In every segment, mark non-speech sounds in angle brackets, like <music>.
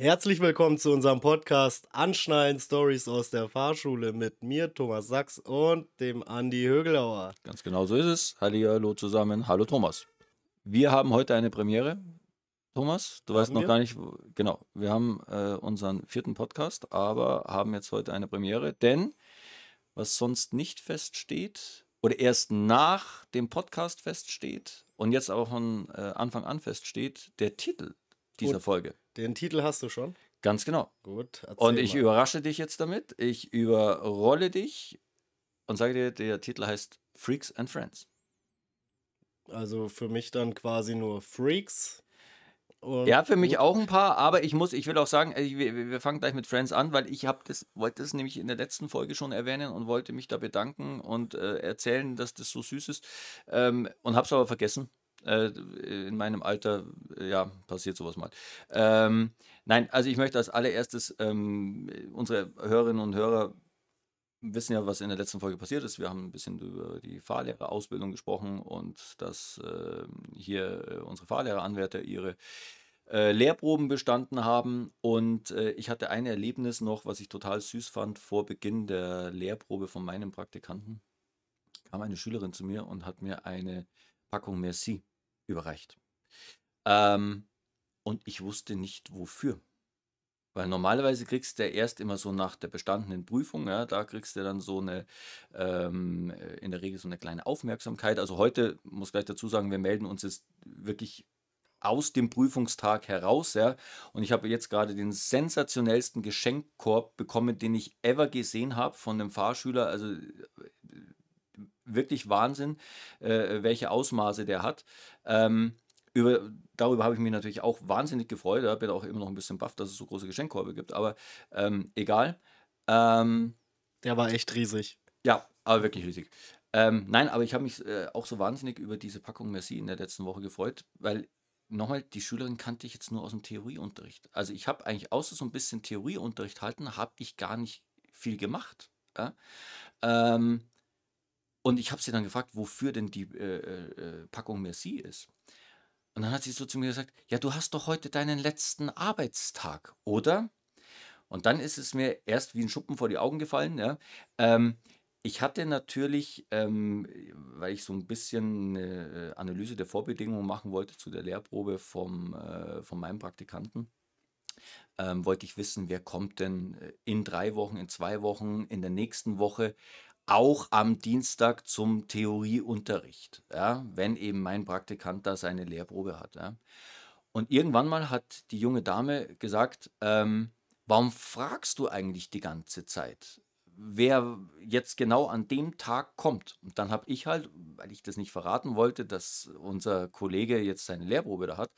Herzlich willkommen zu unserem Podcast Anschnallen Stories aus der Fahrschule mit mir, Thomas Sachs und dem Andi Högelauer. Ganz genau so ist es. Hallo zusammen. Hallo Thomas. Wir haben heute eine Premiere. Thomas, du haben weißt noch wir? gar nicht, genau, wir haben äh, unseren vierten Podcast, aber haben jetzt heute eine Premiere, denn was sonst nicht feststeht oder erst nach dem Podcast feststeht und jetzt aber von äh, Anfang an feststeht, der Titel dieser Gut. Folge. Den Titel hast du schon? Ganz genau. Gut. Und ich mal. überrasche dich jetzt damit. Ich überrolle dich und sage dir, der Titel heißt Freaks and Friends. Also für mich dann quasi nur Freaks. ja, für mich auch ein paar, aber ich muss, ich will auch sagen, wir, wir fangen gleich mit Friends an, weil ich habe das, wollte das nämlich in der letzten Folge schon erwähnen und wollte mich da bedanken und äh, erzählen, dass das so süß ist ähm, und habe es aber vergessen. Äh, in meinem Alter, äh, ja, passiert sowas mal. Ähm, nein, also ich möchte als allererstes ähm, unsere Hörerinnen und Hörer wissen ja, was in der letzten Folge passiert ist. Wir haben ein bisschen über die Fahrlehrerausbildung gesprochen und dass äh, hier äh, unsere Fahrlehreranwärter ihre äh, Lehrproben bestanden haben. Und äh, ich hatte ein Erlebnis noch, was ich total süß fand, vor Beginn der Lehrprobe von meinem Praktikanten. Kam eine Schülerin zu mir und hat mir eine Packung Merci überreicht. Ähm, und ich wusste nicht wofür. Weil normalerweise kriegst du erst immer so nach der bestandenen Prüfung, ja, da kriegst du dann so eine, ähm, in der Regel so eine kleine Aufmerksamkeit. Also heute, muss gleich dazu sagen, wir melden uns jetzt wirklich aus dem Prüfungstag heraus, ja. Und ich habe jetzt gerade den sensationellsten Geschenkkorb bekommen, den ich ever gesehen habe von einem Fahrschüler. Also äh, wirklich Wahnsinn, äh, welche Ausmaße der hat. Ähm, über, darüber habe ich mich natürlich auch wahnsinnig gefreut. Ich bin auch immer noch ein bisschen baff, dass es so große Geschenkkorbe gibt, aber ähm, egal. Ähm, Der war echt riesig. Ja, aber wirklich riesig. Ähm, nein, aber ich habe mich äh, auch so wahnsinnig über diese Packung Merci in der letzten Woche gefreut, weil nochmal, die Schülerin kannte ich jetzt nur aus dem Theorieunterricht. Also ich habe eigentlich außer so ein bisschen Theorieunterricht halten, habe ich gar nicht viel gemacht. Ja? Ähm, und ich habe sie dann gefragt, wofür denn die äh, äh, Packung Merci ist. Und dann hat sie so zu mir gesagt, ja, du hast doch heute deinen letzten Arbeitstag, oder? Und dann ist es mir erst wie ein Schuppen vor die Augen gefallen. Ja. Ähm, ich hatte natürlich, ähm, weil ich so ein bisschen eine Analyse der Vorbedingungen machen wollte zu der Lehrprobe vom, äh, von meinem Praktikanten, ähm, wollte ich wissen, wer kommt denn äh, in drei Wochen, in zwei Wochen, in der nächsten Woche auch am Dienstag zum Theorieunterricht, ja, wenn eben mein Praktikant da seine Lehrprobe hat. Ja. Und irgendwann mal hat die junge Dame gesagt, ähm, warum fragst du eigentlich die ganze Zeit, wer jetzt genau an dem Tag kommt? Und dann habe ich halt, weil ich das nicht verraten wollte, dass unser Kollege jetzt seine Lehrprobe da hat,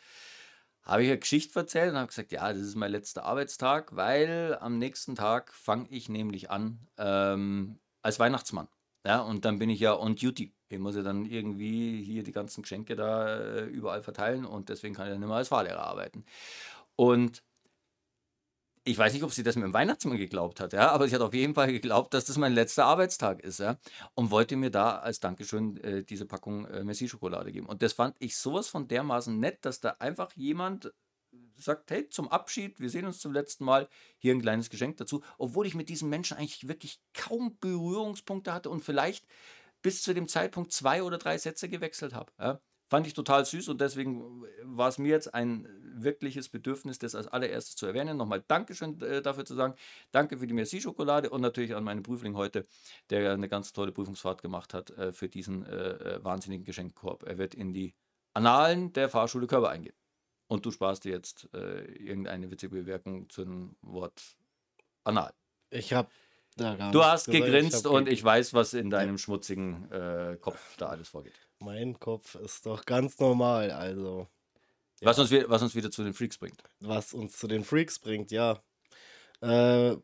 habe ich eine Geschichte erzählt und habe gesagt, ja, das ist mein letzter Arbeitstag, weil am nächsten Tag fange ich nämlich an, ähm, als Weihnachtsmann. Ja, und dann bin ich ja on duty. Ich muss ja dann irgendwie hier die ganzen Geschenke da äh, überall verteilen und deswegen kann ich dann immer als Fahrlehrer arbeiten. Und ich weiß nicht, ob sie das mit dem Weihnachtsmann geglaubt hat, ja, aber sie hat auf jeden Fall geglaubt, dass das mein letzter Arbeitstag ist, ja, und wollte mir da als Dankeschön äh, diese Packung äh, Messi-Schokolade geben. Und das fand ich sowas von dermaßen nett, dass da einfach jemand sagt, hey, zum Abschied, wir sehen uns zum letzten Mal, hier ein kleines Geschenk dazu, obwohl ich mit diesem Menschen eigentlich wirklich kaum Berührungspunkte hatte und vielleicht bis zu dem Zeitpunkt zwei oder drei Sätze gewechselt habe. Ja. Fand ich total süß und deswegen war es mir jetzt ein wirkliches Bedürfnis, das als allererstes zu erwähnen. Nochmal Dankeschön äh, dafür zu sagen. Danke für die Merci-Schokolade und natürlich an meinen Prüfling heute, der eine ganz tolle Prüfungsfahrt gemacht hat, äh, für diesen äh, wahnsinnigen Geschenkkorb. Er wird in die Annalen der Fahrschule Körper eingehen. Und du sparst dir jetzt äh, irgendeine witzige Bewertung zum Wort anal. Ich habe Du hast gesagt, gegrinst ich und ich weiß, was in deinem schmutzigen äh, Kopf da alles vorgeht. Mein Kopf ist doch ganz normal, also. Ja. Was, uns, was uns wieder zu den Freaks bringt. Was uns zu den Freaks bringt, ja. Äh,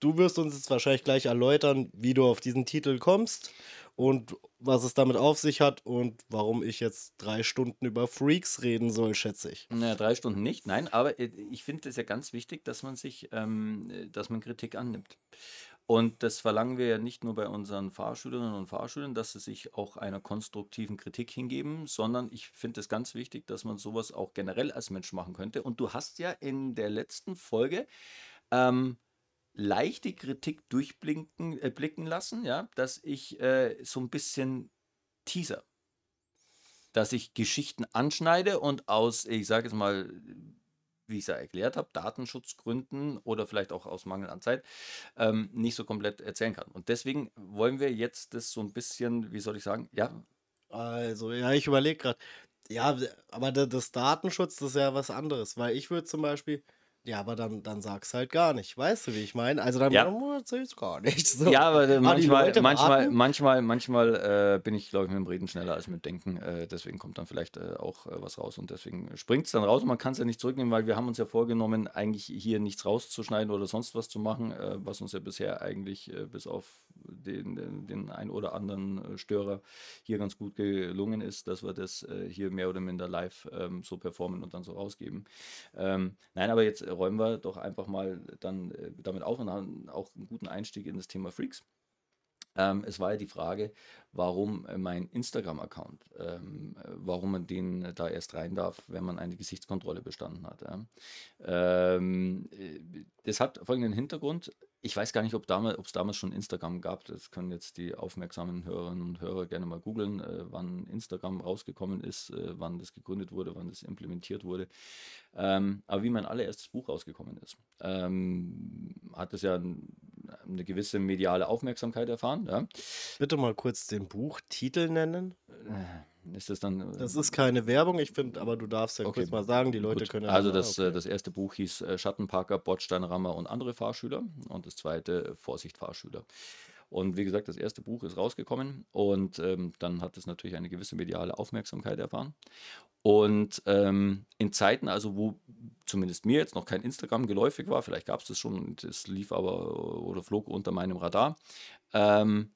du wirst uns jetzt wahrscheinlich gleich erläutern, wie du auf diesen Titel kommst und was es damit auf sich hat und warum ich jetzt drei Stunden über Freaks reden soll, schätze ich. Naja, drei Stunden nicht, nein, aber ich finde es ja ganz wichtig, dass man sich, ähm, dass man Kritik annimmt. Und das verlangen wir ja nicht nur bei unseren Fahrschülerinnen und Fahrschülern, dass sie sich auch einer konstruktiven Kritik hingeben, sondern ich finde es ganz wichtig, dass man sowas auch generell als Mensch machen könnte. Und du hast ja in der letzten Folge ähm, leichte Kritik durchblicken äh, blicken lassen, ja, dass ich äh, so ein bisschen teaser. Dass ich Geschichten anschneide und aus, ich sage jetzt mal, wie ich es ja erklärt habe, Datenschutzgründen oder vielleicht auch aus Mangel an Zeit, ähm, nicht so komplett erzählen kann. Und deswegen wollen wir jetzt das so ein bisschen, wie soll ich sagen, ja, Also, ja, ich überlege gerade. Ja, aber das Datenschutz, das ist ja was anderes, weil ich würde zum Beispiel ja, aber dann dann sag's halt gar nicht. Weißt du, wie ich meine? Also, dann Ja. erzähl's gar nicht so. Ja, aber äh, manchmal, manchmal, manchmal, manchmal äh, bin ich, glaube ich, mit dem Reden schneller als mit dem Denken. Äh, deswegen kommt dann vielleicht äh, auch äh, was raus und deswegen springt es dann raus und man kann es ja nicht zurücknehmen, weil wir haben uns ja vorgenommen, eigentlich hier nichts rauszuschneiden oder sonst was zu machen, äh, was uns ja bisher eigentlich bis auf den, den, den ein oder anderen Störer hier ganz gut gelungen ist, dass wir das hier mehr oder minder live ähm, so performen und dann so rausgeben. Ähm, nein, aber jetzt räumen wir doch einfach mal dann äh, damit auf und haben auch einen guten Einstieg in das Thema Freaks. Ähm, es war ja die Frage, warum äh, mein Instagram-Account, ähm, äh, warum man den äh, da erst rein darf, wenn man eine Gesichtskontrolle bestanden hat. Ja. Ähm, äh, das hat folgenden Hintergrund. Ich weiß gar nicht, ob damals, es damals schon Instagram gab. Das können jetzt die aufmerksamen Hörerinnen und Hörer gerne mal googeln, äh, wann Instagram rausgekommen ist, äh, wann das gegründet wurde, wann das implementiert wurde. Ähm, aber wie mein allererstes Buch rausgekommen ist, ähm, hat es ja ein, eine gewisse mediale Aufmerksamkeit erfahren. Ja. Bitte mal kurz den Buchtitel nennen. Äh, Ist das dann. äh, Das ist keine Werbung, ich finde, aber du darfst ja Okay, kurz mal sagen, die Leute Gut. können ja Also das, okay. das erste Buch hieß äh, Schattenparker, Bordsteinrammer und andere Fahrschüler und das zweite äh, Vorsicht Fahrschüler. Und wie gesagt, das erste Buch ist rausgekommen und ähm, dann hat es natürlich eine gewisse mediale Aufmerksamkeit erfahren. Und ähm, in Zeiten, also wo zumindest mir jetzt noch kein Instagram geläufig war, vielleicht gab es das schon, das lief aber oder flog unter meinem Radar, ähm,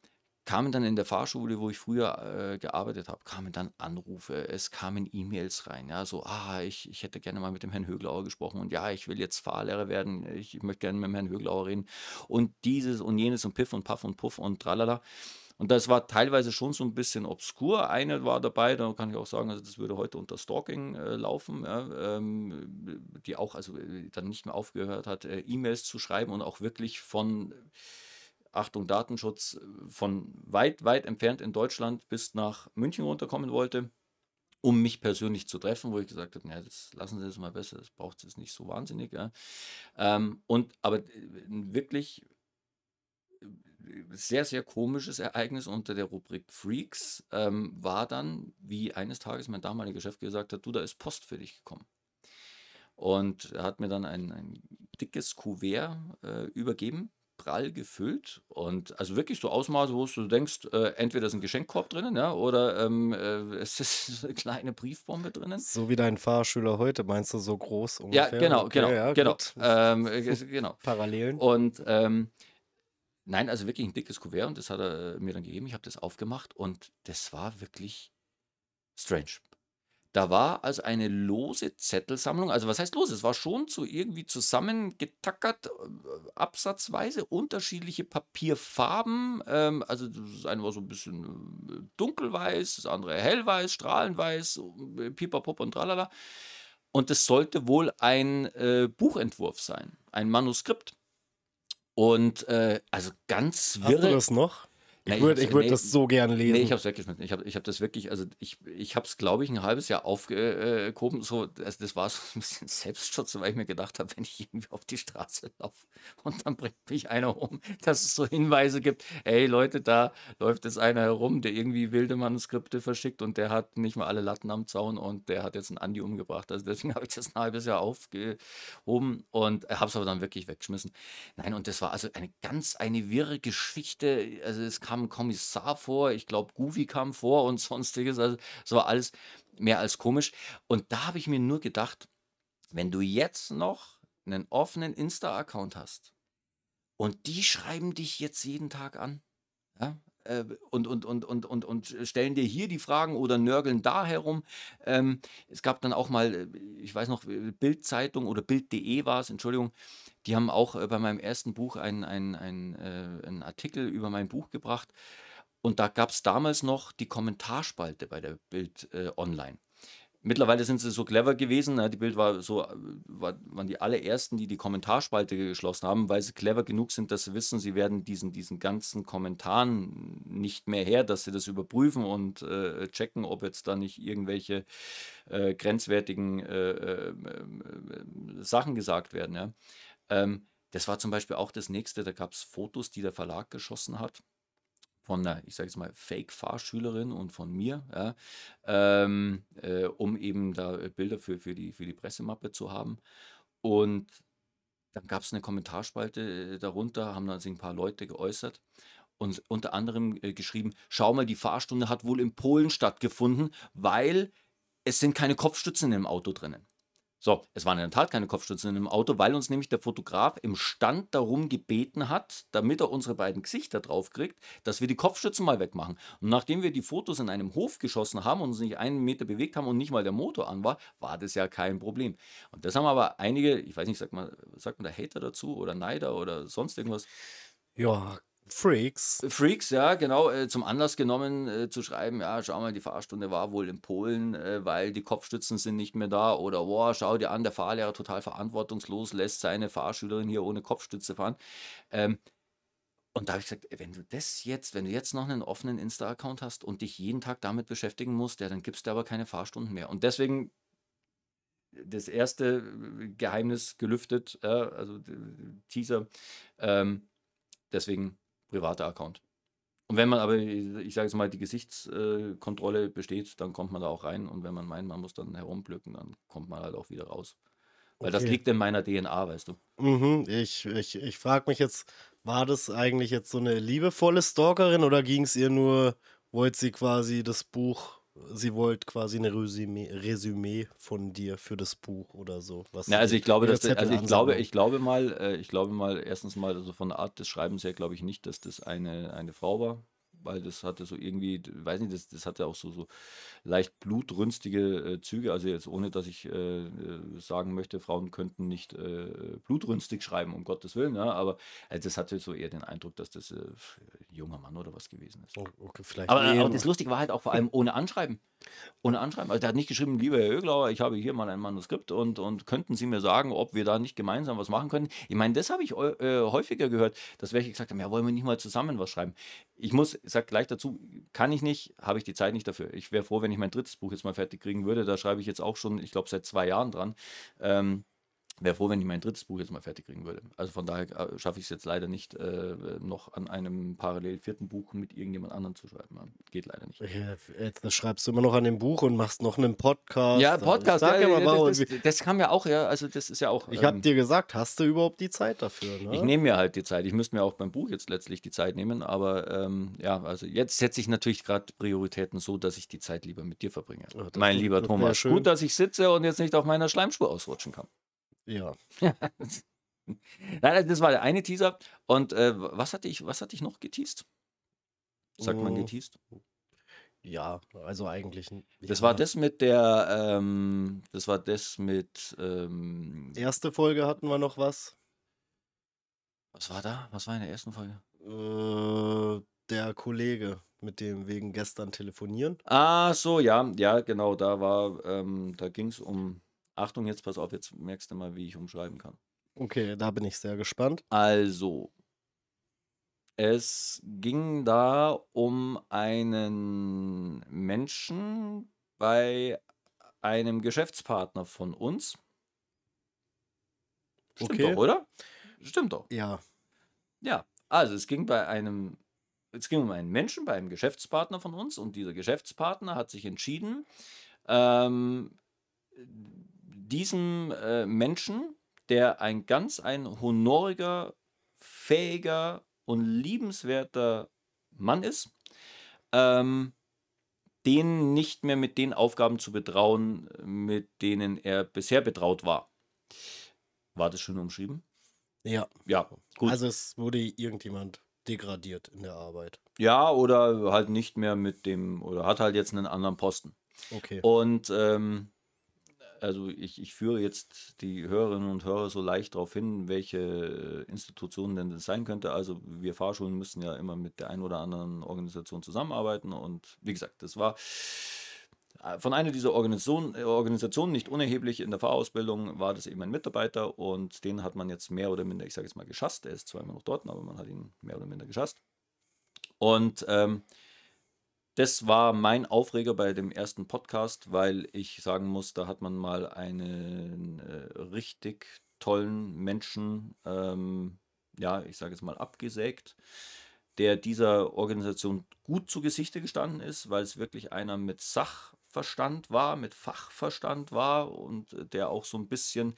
kamen dann in der Fahrschule, wo ich früher äh, gearbeitet habe, kamen dann Anrufe, es kamen E-Mails rein, ja, so, ah, ich, ich hätte gerne mal mit dem Herrn Höglauer gesprochen und ja, ich will jetzt Fahrlehrer werden, ich, ich möchte gerne mit dem Herrn Höglauer reden und dieses und jenes und Piff und Puff und Puff und tralala. Und das war teilweise schon so ein bisschen obskur. Eine war dabei, da kann ich auch sagen, also das würde heute unter Stalking äh, laufen, ja, ähm, die auch also äh, dann nicht mehr aufgehört hat, äh, E-Mails zu schreiben und auch wirklich von Achtung, Datenschutz äh, von weit, weit entfernt in Deutschland bis nach München runterkommen wollte, um mich persönlich zu treffen, wo ich gesagt habe, naja, das lassen Sie das mal besser, das braucht es nicht so wahnsinnig. Ja. Ähm, und aber äh, wirklich äh, sehr, sehr komisches Ereignis unter der Rubrik Freaks ähm, war dann, wie eines Tages mein damaliger Chef gesagt hat, du, da ist Post für dich gekommen. Und er hat mir dann ein, ein dickes Kuvert äh, übergeben, prall gefüllt und also wirklich so Ausmaße, wo du denkst, äh, entweder ist ein Geschenkkorb drinnen, ja, oder ähm, äh, <laughs> es ist eine kleine Briefbombe drinnen. So wie dein Fahrschüler heute, meinst du so groß Ja, ungefähr? genau, Okay, genau, ja, genau. Ähm, äh, <laughs> genau. Parallelen. Und ähm, nein, also wirklich ein dickes Kuvert und das hat er äh, mir dann gegeben. Ich habe das aufgemacht und das war wirklich strange. Da war also eine lose Zettelsammlung, also was heißt lose? Es war schon so irgendwie zusammengetackert, äh, absatzweise unterschiedliche Papierfarben. Ähm, also das eine war so ein bisschen äh, dunkelweiß, das andere hellweiß, strahlenweiß, äh, pipapop und tralala. Und es sollte wohl ein äh, Buchentwurf sein, ein Manuskript. Und äh, also ganz Hast du wirre. das noch? Ich würde ich würd nee, das so gern lesen. Nee, ich habe es weggeschmissen. Ich habe ich hab das wirklich, also ich, ich habe es, glaube ich, ein halbes Jahr aufgehoben. So, also das war so ein bisschen Selbstschutz, weil ich mir gedacht habe, wenn ich irgendwie auf die Straße laufe und dann bringt mich einer um, dass es so Hinweise gibt, ey Leute, da läuft jetzt einer herum, der irgendwie wilde Manuskripte verschickt und der hat nicht mal alle Latten am Zaun und der hat jetzt einen Andi umgebracht. Also deswegen habe ich das ein halbes Jahr aufgehoben und habe es aber dann wirklich weggeschmissen. Nein, und das war also eine ganz eine wirre Geschichte. Also es kam ein Kommissar vor, ich glaube, Goofy kam vor und <laughs> sonstiges. Also es war alles mehr als komisch. Und da habe ich mir nur gedacht, wenn du jetzt noch einen offenen Insta-Account hast und die schreiben dich jetzt jeden Tag an, ja, und, und, und, und, und, und stellen dir hier die Fragen oder nörgeln da herum. Ähm, es gab dann auch mal, äh, ich weiß noch, Bildzeitung oder Bild.de war es, Entschuldigung, die haben auch äh, bei meinem ersten Buch einen, einen, einen, äh, einen Artikel über mein Buch gebracht. Und da gab es damals noch die Kommentarspalte bei der Bild äh, Online. Mittlerweile sind sie so clever gewesen. Ne? Die Bild war so, war, waren die allerersten, die die Kommentarspalte geschlossen haben, weil sie clever genug sind, dass sie wissen, sie werden diesen, diesen ganzen Kommentaren nicht mehr her, dass sie das überprüfen und äh, checken, ob jetzt da nicht irgendwelche äh, grenzwertigen äh, äh, äh Sachen gesagt werden. Ja? Ähm, das war zum Beispiel auch das nächste. Da gab es Fotos, die der Verlag geschossen hat von einer, ich sage jetzt mal, Fake-Fahrschülerin und von mir, ja, ähm, äh, um eben da Bilder für, für, die, für die Pressemappe zu haben. Und dann gab es eine Kommentarspalte äh, darunter, haben dann sich ein paar Leute geäußert und unter anderem äh, geschrieben, schau mal, die Fahrstunde hat wohl in Polen stattgefunden, weil es sind keine Kopfstützen im Auto drinnen. So, es waren in der Tat keine Kopfstützen im Auto, weil uns nämlich der Fotograf im Stand darum gebeten hat, damit er unsere beiden Gesichter drauf kriegt, dass wir die Kopfstützen mal wegmachen. Und nachdem wir die Fotos in einem Hof geschossen haben und uns nicht einen Meter bewegt haben und nicht mal der Motor an war, war das ja kein Problem. Und das haben aber einige, ich weiß nicht, sagt man, sagt man da Hater dazu oder Neider oder sonst irgendwas? Ja, Freaks. Freaks, ja, genau, äh, zum Anlass genommen äh, zu schreiben, ja, schau mal, die Fahrstunde war wohl in Polen, äh, weil die Kopfstützen sind nicht mehr da oder, boah, schau dir an, der Fahrlehrer total verantwortungslos lässt seine Fahrschülerin hier ohne Kopfstütze fahren. Ähm, und da habe ich gesagt, wenn du das jetzt, wenn du jetzt noch einen offenen Insta-Account hast und dich jeden Tag damit beschäftigen musst, ja, dann gibst du aber keine Fahrstunden mehr. Und deswegen das erste Geheimnis gelüftet, also Teaser. Ähm, deswegen privater Account. Und wenn man aber, ich sage jetzt mal, die Gesichtskontrolle besteht, dann kommt man da auch rein. Und wenn man meint, man muss dann herumblöcken, dann kommt man halt auch wieder raus. Weil das liegt in meiner DNA, weißt du. Mhm, ich ich, ich frage mich jetzt, war das eigentlich jetzt so eine liebevolle Stalkerin oder ging es ihr nur, wollte sie quasi das Buch sie wollte quasi eine Resümee, Resümee von dir für das Buch oder so. Was ja, also ich glaube, dass, also ich glaube, ich glaube mal, äh, ich glaube mal, erstens mal, also von der Art des Schreibens her glaube ich nicht, dass das eine, eine Frau war, weil das hatte so irgendwie, weiß nicht, das, das hatte auch so, so leicht blutrünstige äh, Züge. Also jetzt ohne, dass ich äh, äh, sagen möchte, Frauen könnten nicht äh, blutrünstig schreiben, um Gottes Willen. Ja, aber äh, das hatte so eher den Eindruck, dass das äh, ein junger Mann oder was gewesen ist. Oh, okay, vielleicht aber, aber das Lustige war halt auch vor allem ohne Anschreiben. Ohne Anschreiben. Also der hat nicht geschrieben, lieber Herr Öglauer, ich habe hier mal ein Manuskript und, und könnten Sie mir sagen, ob wir da nicht gemeinsam was machen können. Ich meine, das habe ich äh, häufiger gehört, dass welche gesagt haben, ja, wollen wir nicht mal zusammen was schreiben. Ich muss, ich sage gleich dazu, kann ich nicht, habe ich die Zeit nicht dafür. Ich wäre froh, wenn ich mein drittes Buch jetzt mal fertig kriegen würde. Da schreibe ich jetzt auch schon, ich glaube, seit zwei Jahren dran. Ähm, Wäre froh, wenn ich mein drittes Buch jetzt mal fertig kriegen würde. Also von daher äh, schaffe ich es jetzt leider nicht, äh, noch an einem parallel vierten Buch mit irgendjemand anderem zu schreiben. Geht leider nicht. Ja, jetzt schreibst du immer noch an dem Buch und machst noch einen Podcast. Ja, Podcast, ja, ja, das, das, das, kam ja auch, ja, also das ist ja auch. Ich ähm, habe dir gesagt, hast du überhaupt die Zeit dafür? Ne? Ich nehme mir halt die Zeit. Ich müsste mir auch beim Buch jetzt letztlich die Zeit nehmen, aber ähm, ja, also jetzt setze ich natürlich gerade Prioritäten so, dass ich die Zeit lieber mit dir verbringe. Oh, mein lieber Thomas, gut, dass ich sitze und jetzt nicht auf meiner Schleimspur ausrutschen kann. Ja. <laughs> Nein, das war der eine Teaser. Und äh, was, hatte ich, was hatte ich noch geteased? Sagt man mm. geteased? Ja, also eigentlich. Das war das mit der, ähm, das war das mit. Ähm, Erste Folge hatten wir noch was. was war da? Was war in der ersten Folge? Äh, der Kollege, mit dem wegen gestern telefonieren. Ah, so, ja, ja, genau, da war, ähm, da ging es um Achtung, jetzt pass auf, jetzt merkst du mal, wie ich umschreiben kann. Okay, da bin ich sehr gespannt. Also, es ging da um einen Menschen bei einem Geschäftspartner von uns. Stimmt okay. doch, oder? Stimmt doch. Ja. Ja, also es ging bei einem, es ging um einen Menschen bei einem Geschäftspartner von uns und dieser Geschäftspartner hat sich entschieden, ähm, diesem äh, Menschen, der ein ganz ein honoriger, fähiger und liebenswerter Mann ist, ähm, den nicht mehr mit den Aufgaben zu betrauen, mit denen er bisher betraut war. War das schon umschrieben? Ja. Ja, gut. Also es wurde irgendjemand degradiert in der Arbeit. Ja, oder halt nicht mehr mit dem, oder hat halt jetzt einen anderen Posten. Okay. Und ähm, also ich, ich führe jetzt die Hörerinnen und Hörer so leicht darauf hin, welche Institutionen denn das sein könnte. Also wir Fahrschulen müssen ja immer mit der einen oder anderen Organisation zusammenarbeiten. Und wie gesagt, das war äh, von einer dieser Organisation, Organisationen, nicht unerheblich in der Fahrausbildung, war das eben ein Mitarbeiter und den hat man jetzt mehr oder minder, ich sage jetzt mal, geschasst. Er ist zwar immer noch dort, aber man hat ihn mehr oder minder geschasst. Und ähm, das war mein Aufreger bei dem ersten Podcast, weil ich sagen muss, da hat man mal einen äh, richtig tollen Menschen, ähm, ja, ich sage jetzt mal abgesägt, der dieser Organisation gut zu Gesichte gestanden ist, weil es wirklich einer mit Sachverstand war, mit Fachverstand war und der auch so ein bisschen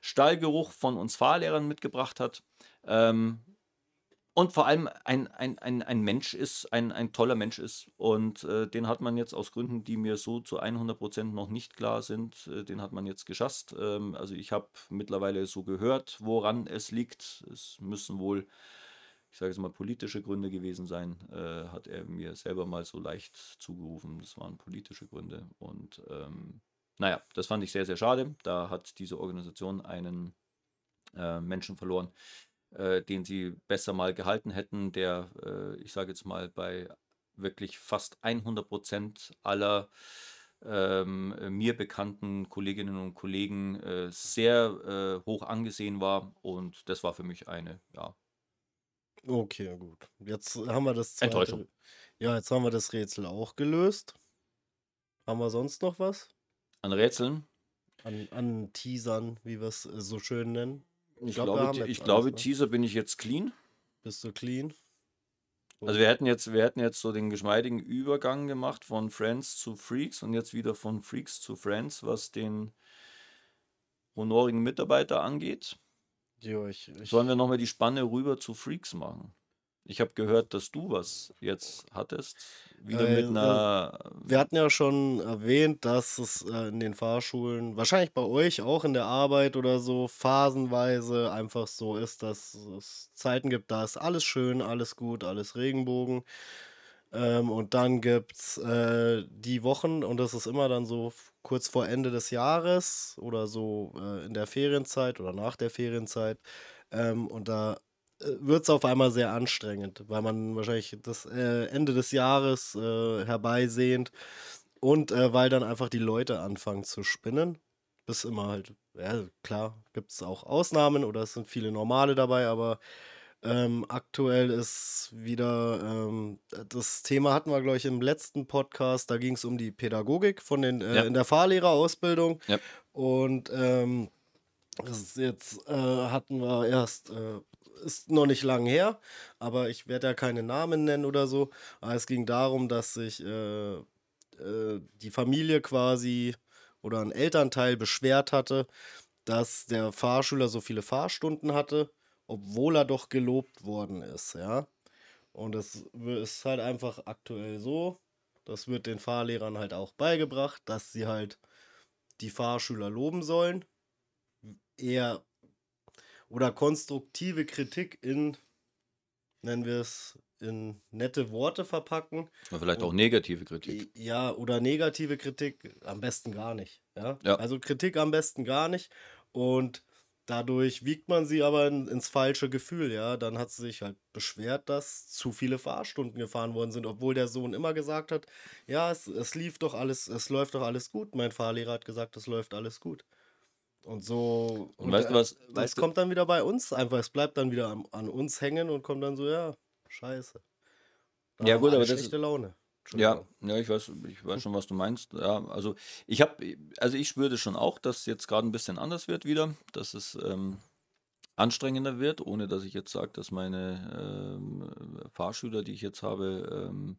Stallgeruch von uns Fahrlehrern mitgebracht hat. Ähm, und vor allem ein, ein, ein, ein Mensch ist, ein, ein toller Mensch ist. Und äh, den hat man jetzt aus Gründen, die mir so zu 100% noch nicht klar sind, äh, den hat man jetzt geschasst. Ähm, also ich habe mittlerweile so gehört, woran es liegt. Es müssen wohl, ich sage jetzt mal, politische Gründe gewesen sein, äh, hat er mir selber mal so leicht zugerufen. Das waren politische Gründe. Und ähm, naja, das fand ich sehr, sehr schade. Da hat diese Organisation einen äh, Menschen verloren äh, den sie besser mal gehalten hätten, der, äh, ich sage jetzt mal, bei wirklich fast 100 Prozent aller ähm, mir bekannten Kolleginnen und Kollegen äh, sehr äh, hoch angesehen war. Und das war für mich eine, ja. Okay, gut. Jetzt haben wir das Enttäuschung. Ja, jetzt haben wir das Rätsel auch gelöst. Haben wir sonst noch was? An Rätseln? An, an Teasern, wie wir es so schön nennen. Ich glaube, glaube, ich glaube ne? Teaser bin ich jetzt clean. Bist du clean? Also wir hätten jetzt, wir hätten jetzt so den geschmeidigen Übergang gemacht von Friends zu Freaks und jetzt wieder von Freaks zu Friends, was den honorigen Mitarbeiter angeht. Jo, ich, ich Sollen wir nochmal die Spanne rüber zu Freaks machen? Ich habe gehört, dass du was jetzt hattest. Wieder Äh, mit einer. wir hatten ja schon erwähnt, dass es äh, in den Fahrschulen, wahrscheinlich bei euch auch in der Arbeit oder so, phasenweise einfach so ist, dass es Zeiten gibt, da ist alles schön, alles gut, alles Regenbogen. Ähm, und dann gibt es äh, die Wochen, und das ist immer dann so kurz vor Ende des Jahres oder so äh, in der Ferienzeit oder nach der Ferienzeit. Ähm, und da wird es auf einmal sehr anstrengend, weil man wahrscheinlich das äh, Ende des Jahres äh, herbeisehnt und äh, weil dann einfach die Leute anfangen zu spinnen. Bis immer halt, ja, klar, gibt es auch Ausnahmen oder es sind viele normale dabei, aber ähm, aktuell ist wieder, ähm, das Thema hatten wir, glaube ich, im letzten Podcast, da ging es um die Pädagogik von den, äh, Ja. in der Fahrlehrerausbildung. Ja. Und ähm, jetzt äh, hatten wir erst, äh, ist noch nicht lang her, aber ich werde ja keine Namen nennen oder so. Aber es ging darum, dass sich äh, äh, die Familie quasi oder ein Elternteil beschwert hatte, dass der Fahrschüler so viele Fahrstunden hatte, obwohl er doch gelobt worden ist, ja. Und es ist halt einfach aktuell so, das wird den Fahrlehrern halt auch beigebracht, dass sie halt die Fahrschüler loben sollen eher oder konstruktive Kritik in, nennen wir es, in nette Worte verpacken. Oder vielleicht auch Und negative Kritik. ja, oder negative Kritik am besten gar nicht. Ja? Ja. Also Kritik am besten gar nicht. Und dadurch wiegt man sie aber in, ins falsche Gefühl, ja. Dann hat sie sich halt beschwert, dass zu viele Fahrstunden gefahren worden sind, obwohl der Sohn immer gesagt hat, ja, es, es lief doch alles, es läuft doch alles gut. Mein Fahrlehrer hat gesagt, es läuft alles gut. Und so. Und weißt du was? Das Weißt kommt dann wieder bei uns einfach. Es bleibt dann wieder an, an uns hängen und kommt dann so, ja, scheiße. Da ja gut, aber das schlechte Laune. Ja, ja, ich weiß, ich weiß schon, was du meinst. Ja, also ich habe, also ich spüre das schon auch, dass jetzt gerade ein bisschen anders wird wieder, dass es ähm, anstrengender wird, ohne dass ich jetzt sage, dass meine ähm, Fahrschüler, die ich jetzt habe, ähm,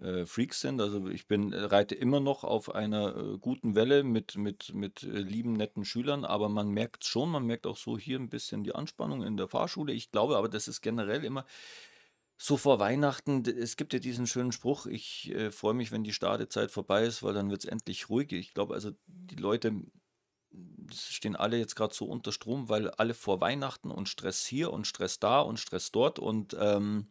äh, Freaks sind. Also ich bin, äh, reite immer noch auf einer äh, guten Welle mit, mit, mit äh, lieben, netten Schülern, aber man merkt schon, man merkt auch so hier ein bisschen die Anspannung in der Fahrschule. Ich glaube aber, das ist generell immer so vor Weihnachten, es gibt ja diesen schönen Spruch, ich äh, freue mich, wenn die Startezeit vorbei ist, weil dann wird es endlich ruhig. Ich glaube, also die Leute stehen alle jetzt gerade so unter Strom, weil alle vor Weihnachten und Stress hier und Stress da und Stress dort und ähm,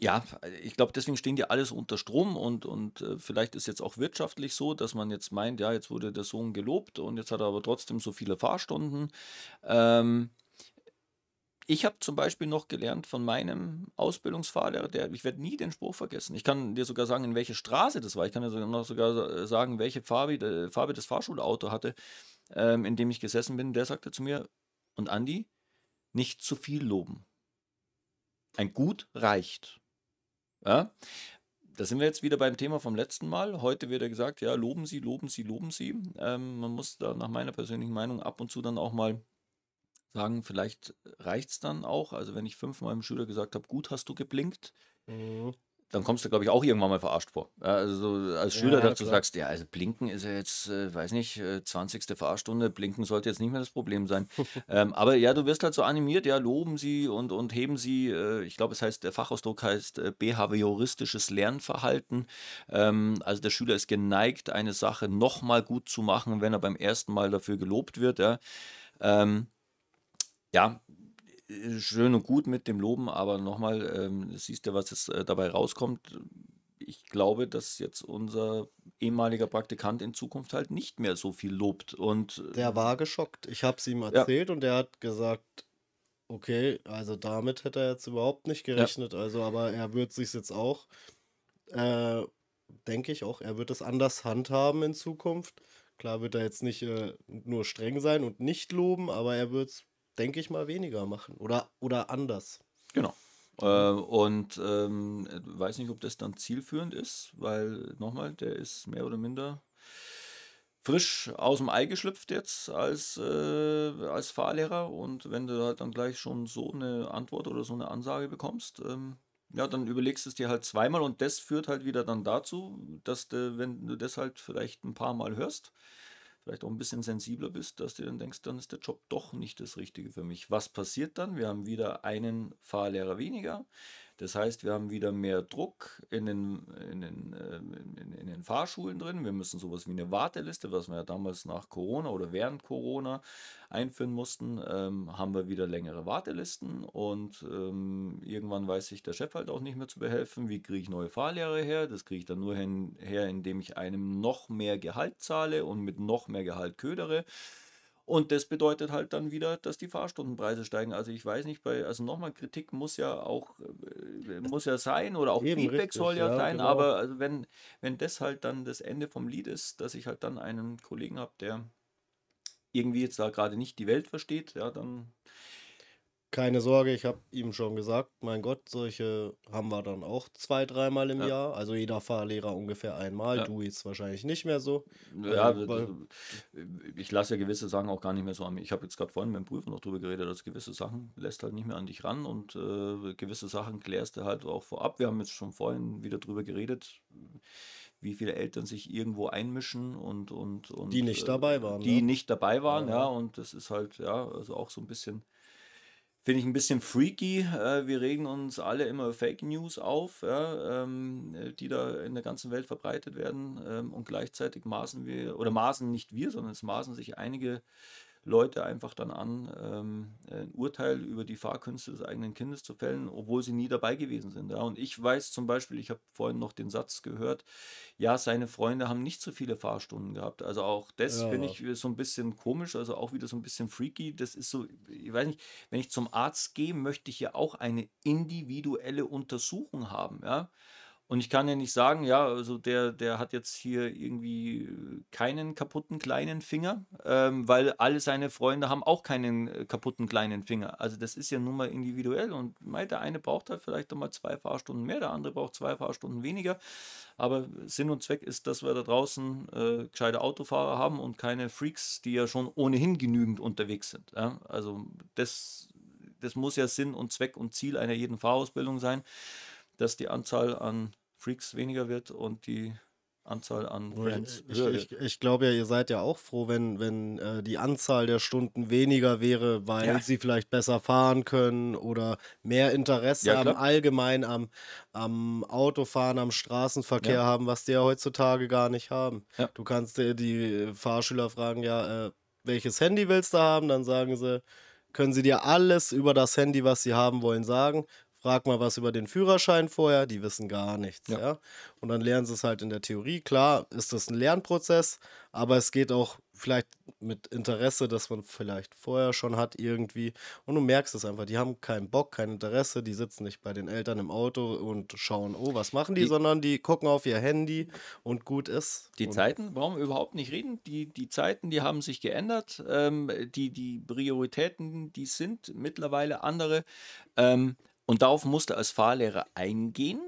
Ja, ich glaube, deswegen stehen die alles unter Strom und, und äh, vielleicht ist jetzt auch wirtschaftlich so, dass man jetzt meint, ja, jetzt wurde der Sohn gelobt und jetzt hat er aber trotzdem so viele Fahrstunden. Ähm, ich habe zum Beispiel noch gelernt von meinem Ausbildungsfahrlehrer, der, ich werde nie den Spruch vergessen. Ich kann dir sogar sagen, in welche Straße das war. Ich kann dir sogar sogar sagen, welche Farbe, äh, Farbe das Fahrschulauto hatte, ähm, in dem ich gesessen bin. Der sagte zu mir, und Andi, nicht zu viel loben. Ein Gut reicht. Ja? Da sind wir jetzt wieder beim Thema vom letzten Mal. Heute wird ja gesagt, ja, loben Sie, loben Sie, loben Sie. Ähm, man muss da nach meiner persönlichen Meinung ab und zu dann auch mal sagen, vielleicht reicht es dann auch. Also wenn ich fünfmal dem Schüler gesagt habe, gut hast du geblinkt, Mhm dann kommst du, glaube ich, auch irgendwann mal verarscht vor. Also als Schüler ja, dazu klar. sagst, ja, also Blinken ist ja jetzt, äh, weiß nicht, äh, 20. Fahrstunde, Blinken sollte jetzt nicht mehr das Problem sein. <laughs> ähm, aber ja, du wirst halt so animiert, ja, loben sie und, und heben sie, äh, ich glaube, es heißt, der Fachausdruck heißt äh, behavioristisches Lernverhalten. Ähm, also der Schüler ist geneigt, eine Sache nochmal gut zu machen, wenn er beim ersten Mal dafür gelobt wird. Ja, ähm, ja schön und gut mit dem Loben, aber nochmal, ähm, siehst du, was es äh, dabei rauskommt. Ich glaube, dass jetzt unser ehemaliger Praktikant in Zukunft halt nicht mehr so viel lobt. Und äh, Der war geschockt. Ich habe es ihm ja, erzählt und er hat gesagt, okay, also damit hätte er jetzt überhaupt nicht ja, gerechnet. Also, aber er wird sich jetzt auch, äh, denke ich auch, er wird es anders handhaben in Zukunft. Klar wird er jetzt nicht äh, nur streng sein und nicht loben, aber er wird es denke ich mal, weniger machen oder, oder anders. Genau. Äh, und ähm, weiß nicht, ob das dann zielführend ist, weil nochmal, der ist mehr oder minder frisch aus dem Ei geschlüpft jetzt als, äh, als Fahrlehrer und wenn du halt dann gleich schon so eine Antwort oder so eine Ansage bekommst, ähm, ja, dann überlegst du es dir halt zweimal und das führt halt wieder dann dazu, dass du, wenn du das halt vielleicht ein paar Mal hörst, vielleicht auch ein bisschen sensibler bist, dass du dann denkst, dann ist der Job doch nicht das Richtige für mich. Was passiert dann? Wir haben wieder einen Fahrlehrer weniger. Das heißt, wir haben wieder mehr Druck in den, in den, äh, in, in den Fahrschulen drin. Wir müssen sowas wie eine Warteliste, was wir ja damals nach Corona oder während Corona einführen mussten, ähm, haben wir wieder längere Wartelisten und ähm, irgendwann weiß sich der Chef halt auch nicht mehr zu behelfen. Wie kriege ich neue Fahrlehrer her? Das kriege ich dann nur hin, her, indem ich einem noch mehr Gehalt zahle und mit noch mehr Gehalt ködere. Und das bedeutet halt dann wieder, dass die Fahrstundenpreise steigen. Also ich weiß nicht, bei, also nochmal, Kritik muss ja auch, äh, muss ja sein oder auch Eben Feedback richtig, soll ja, ja sein, genau. aber also wenn, wenn das halt dann das Ende vom Lied ist, dass ich halt dann einen Kollegen habe, der irgendwie jetzt da gerade nicht die Welt versteht, ja, dann keine Sorge, ich habe ihm schon gesagt, mein Gott, solche haben wir dann auch zwei, dreimal im Ja. Jahr. Also jeder Fahrlehrer ungefähr einmal. Ja. Du jetzt wahrscheinlich nicht mehr so. Ja, weil, ich lasse ja gewisse Sachen auch gar nicht mehr so an mich. Ich habe jetzt gerade vorhin mit dem Prüfer noch drüber geredet, dass gewisse Sachen lässt halt nicht mehr an dich ran und äh, gewisse Sachen klärst du halt auch vorab. Wir haben jetzt schon vorhin wieder drüber geredet, wie viele Eltern sich irgendwo einmischen und und die nicht äh, dabei waren, die ne? nicht dabei waren, ja. Ja, und das ist halt, ja, also auch so ein bisschen Finde ich ein bisschen freaky. Äh, wir regen uns alle immer Fake News auf, ja, ähm, die da in der ganzen Welt verbreitet werden. Ähm, und gleichzeitig maßen wir, oder maßen nicht wir, sondern es maßen sich einige Leute einfach dann an, ähm, ein Urteil über die Fahrkünste des eigenen Kindes zu fällen, obwohl sie nie dabei gewesen sind. Ja. Und ich weiß zum Beispiel, ich habe vorhin noch den Satz gehört, ja, seine Freunde haben nicht so viele Fahrstunden gehabt. Also auch das ja. finde ich so ein bisschen komisch, also auch wieder so ein bisschen freaky. Das ist so, ich weiß nicht, wenn ich zum Arzt gehe, möchte ich ja auch eine individuelle Untersuchung haben, ja. Und ich kann ja nicht sagen, ja, also der, der hat jetzt hier irgendwie äh, keinen kaputten kleinen Finger, ähm, weil alle seine Freunde haben auch keinen äh, kaputten kleinen Finger. Also das ist ja nun mal individuell und der eine braucht halt vielleicht nochmal zwei Fahrstunden mehr, der andere braucht zwei Fahrstunden weniger. Aber Sinn und Zweck ist, dass wir da draußen äh, gescheite Autofahrer haben und keine Freaks, die ja schon ohnehin genügend unterwegs sind. Ja? Also das, das muss ja Sinn und Zweck und Ziel einer jeden Fahrausbildung sein dass die Anzahl an Freaks weniger wird und die Anzahl an Friends ich. Ich, ich glaube ja, ihr seid ja auch froh, wenn, wenn äh, die Anzahl der Stunden weniger wäre, weil ja. sie vielleicht besser fahren können oder mehr Interesse ja, am allgemein am, am Autofahren, am Straßenverkehr ja. haben, was die ja heutzutage gar nicht haben. Du kannst dir die Fahrschüler fragen, ja, äh, welches Handy willst du haben? Dann sagen sie, können sie dir alles über das Handy, was sie haben wollen, sagen frag mal was über den Führerschein vorher, die wissen gar nichts, Ja. ja. Und dann lernen sie es halt in der Theorie. Klar ist das ein Lernprozess, aber es geht auch vielleicht mit Interesse, das man vielleicht vorher schon hat irgendwie. Und du merkst es einfach, die haben keinen Bock, kein Interesse, die sitzen nicht bei den Eltern im Auto und schauen, oh, was machen die, Die- sondern die gucken auf ihr Handy und gut ist. Die und Zeiten brauchen wir überhaupt nicht reden. Die, die Zeiten, die haben sich geändert. Ähm, die, die Prioritäten, die sind mittlerweile andere. Ähm, und darauf musst du als Fahrlehrer eingehen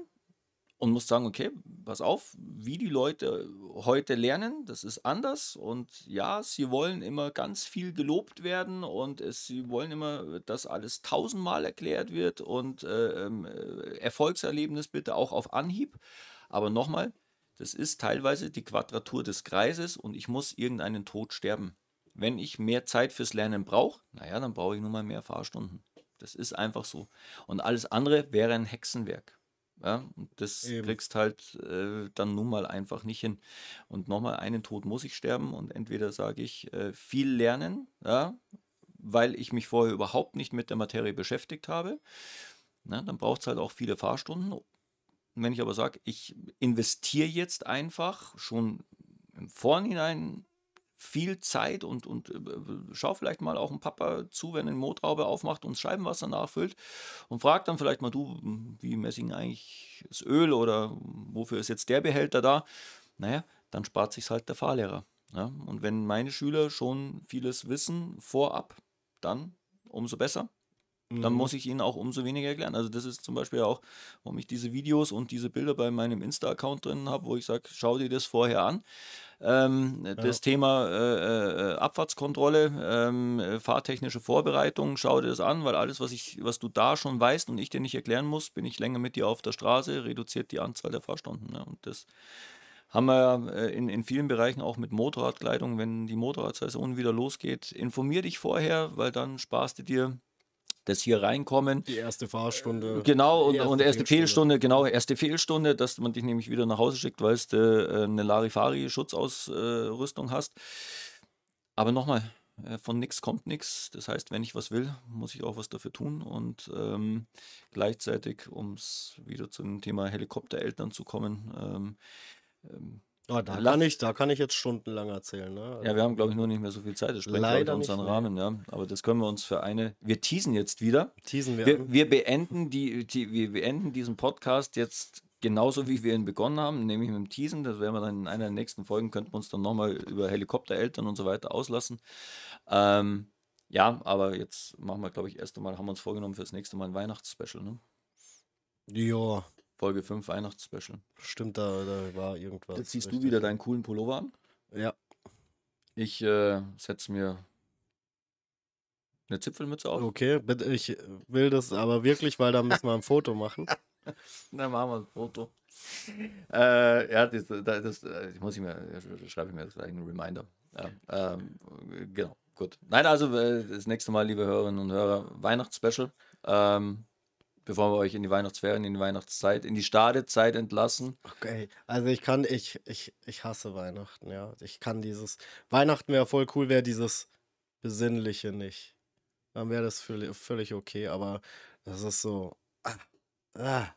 und musst sagen, okay, pass auf, wie die Leute heute lernen, das ist anders. Und ja, sie wollen immer ganz viel gelobt werden und es, sie wollen immer, dass alles tausendmal erklärt wird und äh, ähm, äh, Erfolgserlebnis bitte auch auf Anhieb. Aber nochmal, das ist teilweise die Quadratur des Kreises und ich muss irgendeinen Tod sterben. Wenn ich mehr Zeit fürs Lernen brauche, naja, dann brauche ich nun mal mehr Fahrstunden. Das ist einfach so. Und alles andere wäre ein Hexenwerk. Ja, und das Eben. kriegst halt äh, dann nun mal einfach nicht hin. Und nochmal, einen Tod muss ich sterben und entweder sage ich äh, viel lernen, ja, weil ich mich vorher überhaupt nicht mit der Materie beschäftigt habe. Na, dann braucht es halt auch viele Fahrstunden. Und wenn ich aber sage, ich investiere jetzt einfach schon im Vorhinein viel Zeit und, und äh, schau vielleicht mal auch ein Papa zu, wenn er eine Motorhaube aufmacht und Scheibenwasser nachfüllt und fragt dann vielleicht mal, du, wie Messing eigentlich das Öl oder wofür ist jetzt der Behälter da? Naja, dann spart sich halt der Fahrlehrer. Ja? Und wenn meine Schüler schon vieles wissen vorab, dann umso besser dann Mhm. muss ich ihnen auch umso weniger erklären. Also das ist zum Beispiel auch, warum ich diese Videos und diese Bilder bei meinem Insta-Account drin habe, wo ich sage, schau dir das vorher an. Ähm, Das Thema äh, äh, Abfahrtskontrolle, ähm, äh, fahrtechnische Vorbereitung, schau dir das an, weil alles, was, ich, was du da schon weißt und ich dir nicht erklären muss, bin ich länger mit dir auf der Straße, reduziert die Anzahl der Fahrstunden. Ne? Und das haben wir ja äh, in, in vielen Bereichen auch mit Motorradkleidung, wenn die Motorradsaison wieder losgeht. Informier dich vorher, weil dann sparst du dir das hier reinkommen. Die erste Fahrstunde. Genau, und, die und erste Fehlstunde, genau, erste Fehlstunde, dass man dich nämlich wieder nach Hause schickt, weil du äh, eine Larifari-Schutzausrüstung hast. Aber nochmal, äh, von nichts kommt nichts. Das heißt, wenn ich was will, muss ich auch was dafür tun. Und ähm, gleichzeitig, um es wieder zum Thema Helikoptereltern zu kommen, ähm, ähm, Ah, da, kann ich, da kann ich jetzt stundenlang erzählen. Ne? ja, wir haben, glaube ich, nur nicht mehr so viel Zeit. Das sprengt, Leider unseren nee. Rahmen. Ja. Aber das können wir uns für eine. Wir teasen jetzt wieder. Teasen wir, Wir, wir, beenden die, die, wir beenden diesen Podcast jetzt genauso, wie wir ihn begonnen haben, nämlich mit dem Teasen. Das werden wir dann in einer der nächsten Folgen, könnten wir uns dann nochmal über Helikoptereltern und so weiter auslassen. Ähm, ja, aber jetzt machen wir, glaube ich, erst einmal, haben wir uns vorgenommen für das nächste Mal ein Weihnachtsspecial. Ne? Ja, Folge 5 Weihnachtsspecial. stimmt, da, da war irgendwas. Jetzt ziehst du wieder deinen coolen Pullover an. Ja, Ich äh, setze mir eine Zipfelmütze auf. okay. Ich will das aber wirklich, weil da müssen wir ein Foto machen. <laughs> Dann machen wir ein Foto. äh, ja, das, das, das, das muss ich mir, das schreibe ich mir das gleich einen Reminder. Ja, ähm, genau, gut. Nein, also äh, das nächste Mal, liebe Hörerinnen und Hörer, Weihnachtsspecial. Ähm, bevor wir euch in die Weihnachtsferien, in die Weihnachtszeit, in die Stadezeit entlassen. Okay, also ich kann, ich, ich, ich hasse Weihnachten, ja. Ich kann dieses, Weihnachten wäre voll cool, wäre dieses Besinnliche nicht. Dann wäre das völlig, völlig okay, aber das ist so, ah, ah.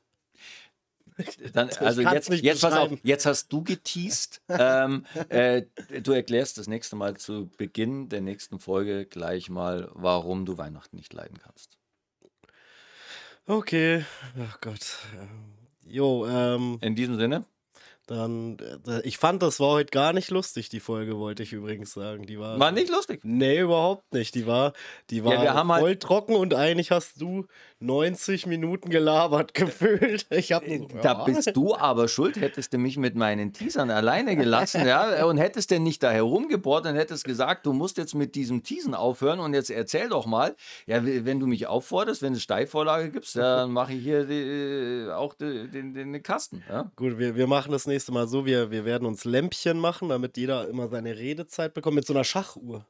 <laughs> Dann, also jetzt, jetzt, pass auf, jetzt hast du geteased. ähm, äh, du erklärst das nächste Mal zu Beginn der nächsten Folge gleich mal, warum du Weihnachten nicht leiden kannst. Okay, ach Gott. Jo, ähm, In diesem Sinne, dann, äh, ich fand, das war heute gar nicht lustig, die Folge, wollte ich übrigens sagen. Die war, war nicht lustig. Nee, überhaupt nicht. Die war, die war haben halt- voll trocken und eigentlich hast du 90 Minuten gelabert <laughs> gefühlt. Ich hab, Äh, Da bist du aber schuld, hättest du mich mit meinen Teasern alleine gelassen, ja, <laughs> und hättest denn nicht da herumgebohrt und hättest gesagt, du musst jetzt mit diesem Teasen aufhören und jetzt erzähl doch mal, ja, wenn du mich aufforderst, wenn es Steilvorlage gibst, ja, <laughs> dann mache ich hier die, auch die, den, den, den Kasten, ja. Gut, wir, wir machen das nächste Mal so, wir, wir werden uns Lämpchen machen, damit jeder immer seine Redezeit bekommt, mit so einer Schachuhr.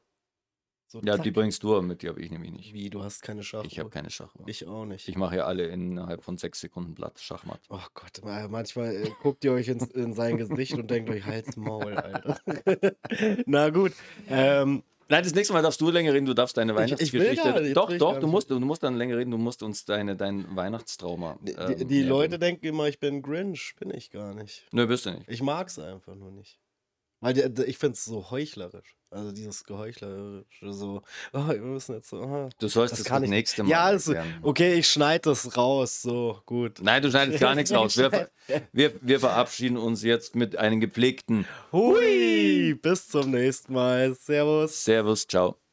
So, Ja, zack. die bringst du, aber mit die habe ich nämlich nicht. Wie, du hast keine Schachuhr? Ich habe keine Schachuhr. Ich auch nicht. Ich mache ja alle innerhalb von sechs Sekunden platt, Schachmatt. Oh Gott, ma- manchmal äh, guckt ihr euch ins, in sein Gesicht und denkt euch, halt's Maul, Alter. <laughs> Na gut, ähm, Nein, das nächste Mal darfst du länger reden, du darfst deine ich will Weihnachtsgeschichte. doch, will ich doch, gar du musst, du musst dann länger reden, du musst uns deine, dein Weihnachtstrauma. Die, ähm, die, die Leute denken immer, ich bin Grinch. Bin ich gar nicht. Nö, bist du nicht. Ich mag's einfach nur nicht. Weil ich find's so heuchlerisch. Also dieses Geheuchlerische, so, oh, wir müssen jetzt so. Oh. Du sollst Das das, kann das nächste Mal. Ja, erklären. okay, ich schneide das raus. So, gut. Nein, du schneidest gar nichts <laughs> raus. Wir, wir, wir verabschieden uns jetzt mit einem gepflegten Hui, bis zum nächsten Mal. Servus. Servus, ciao.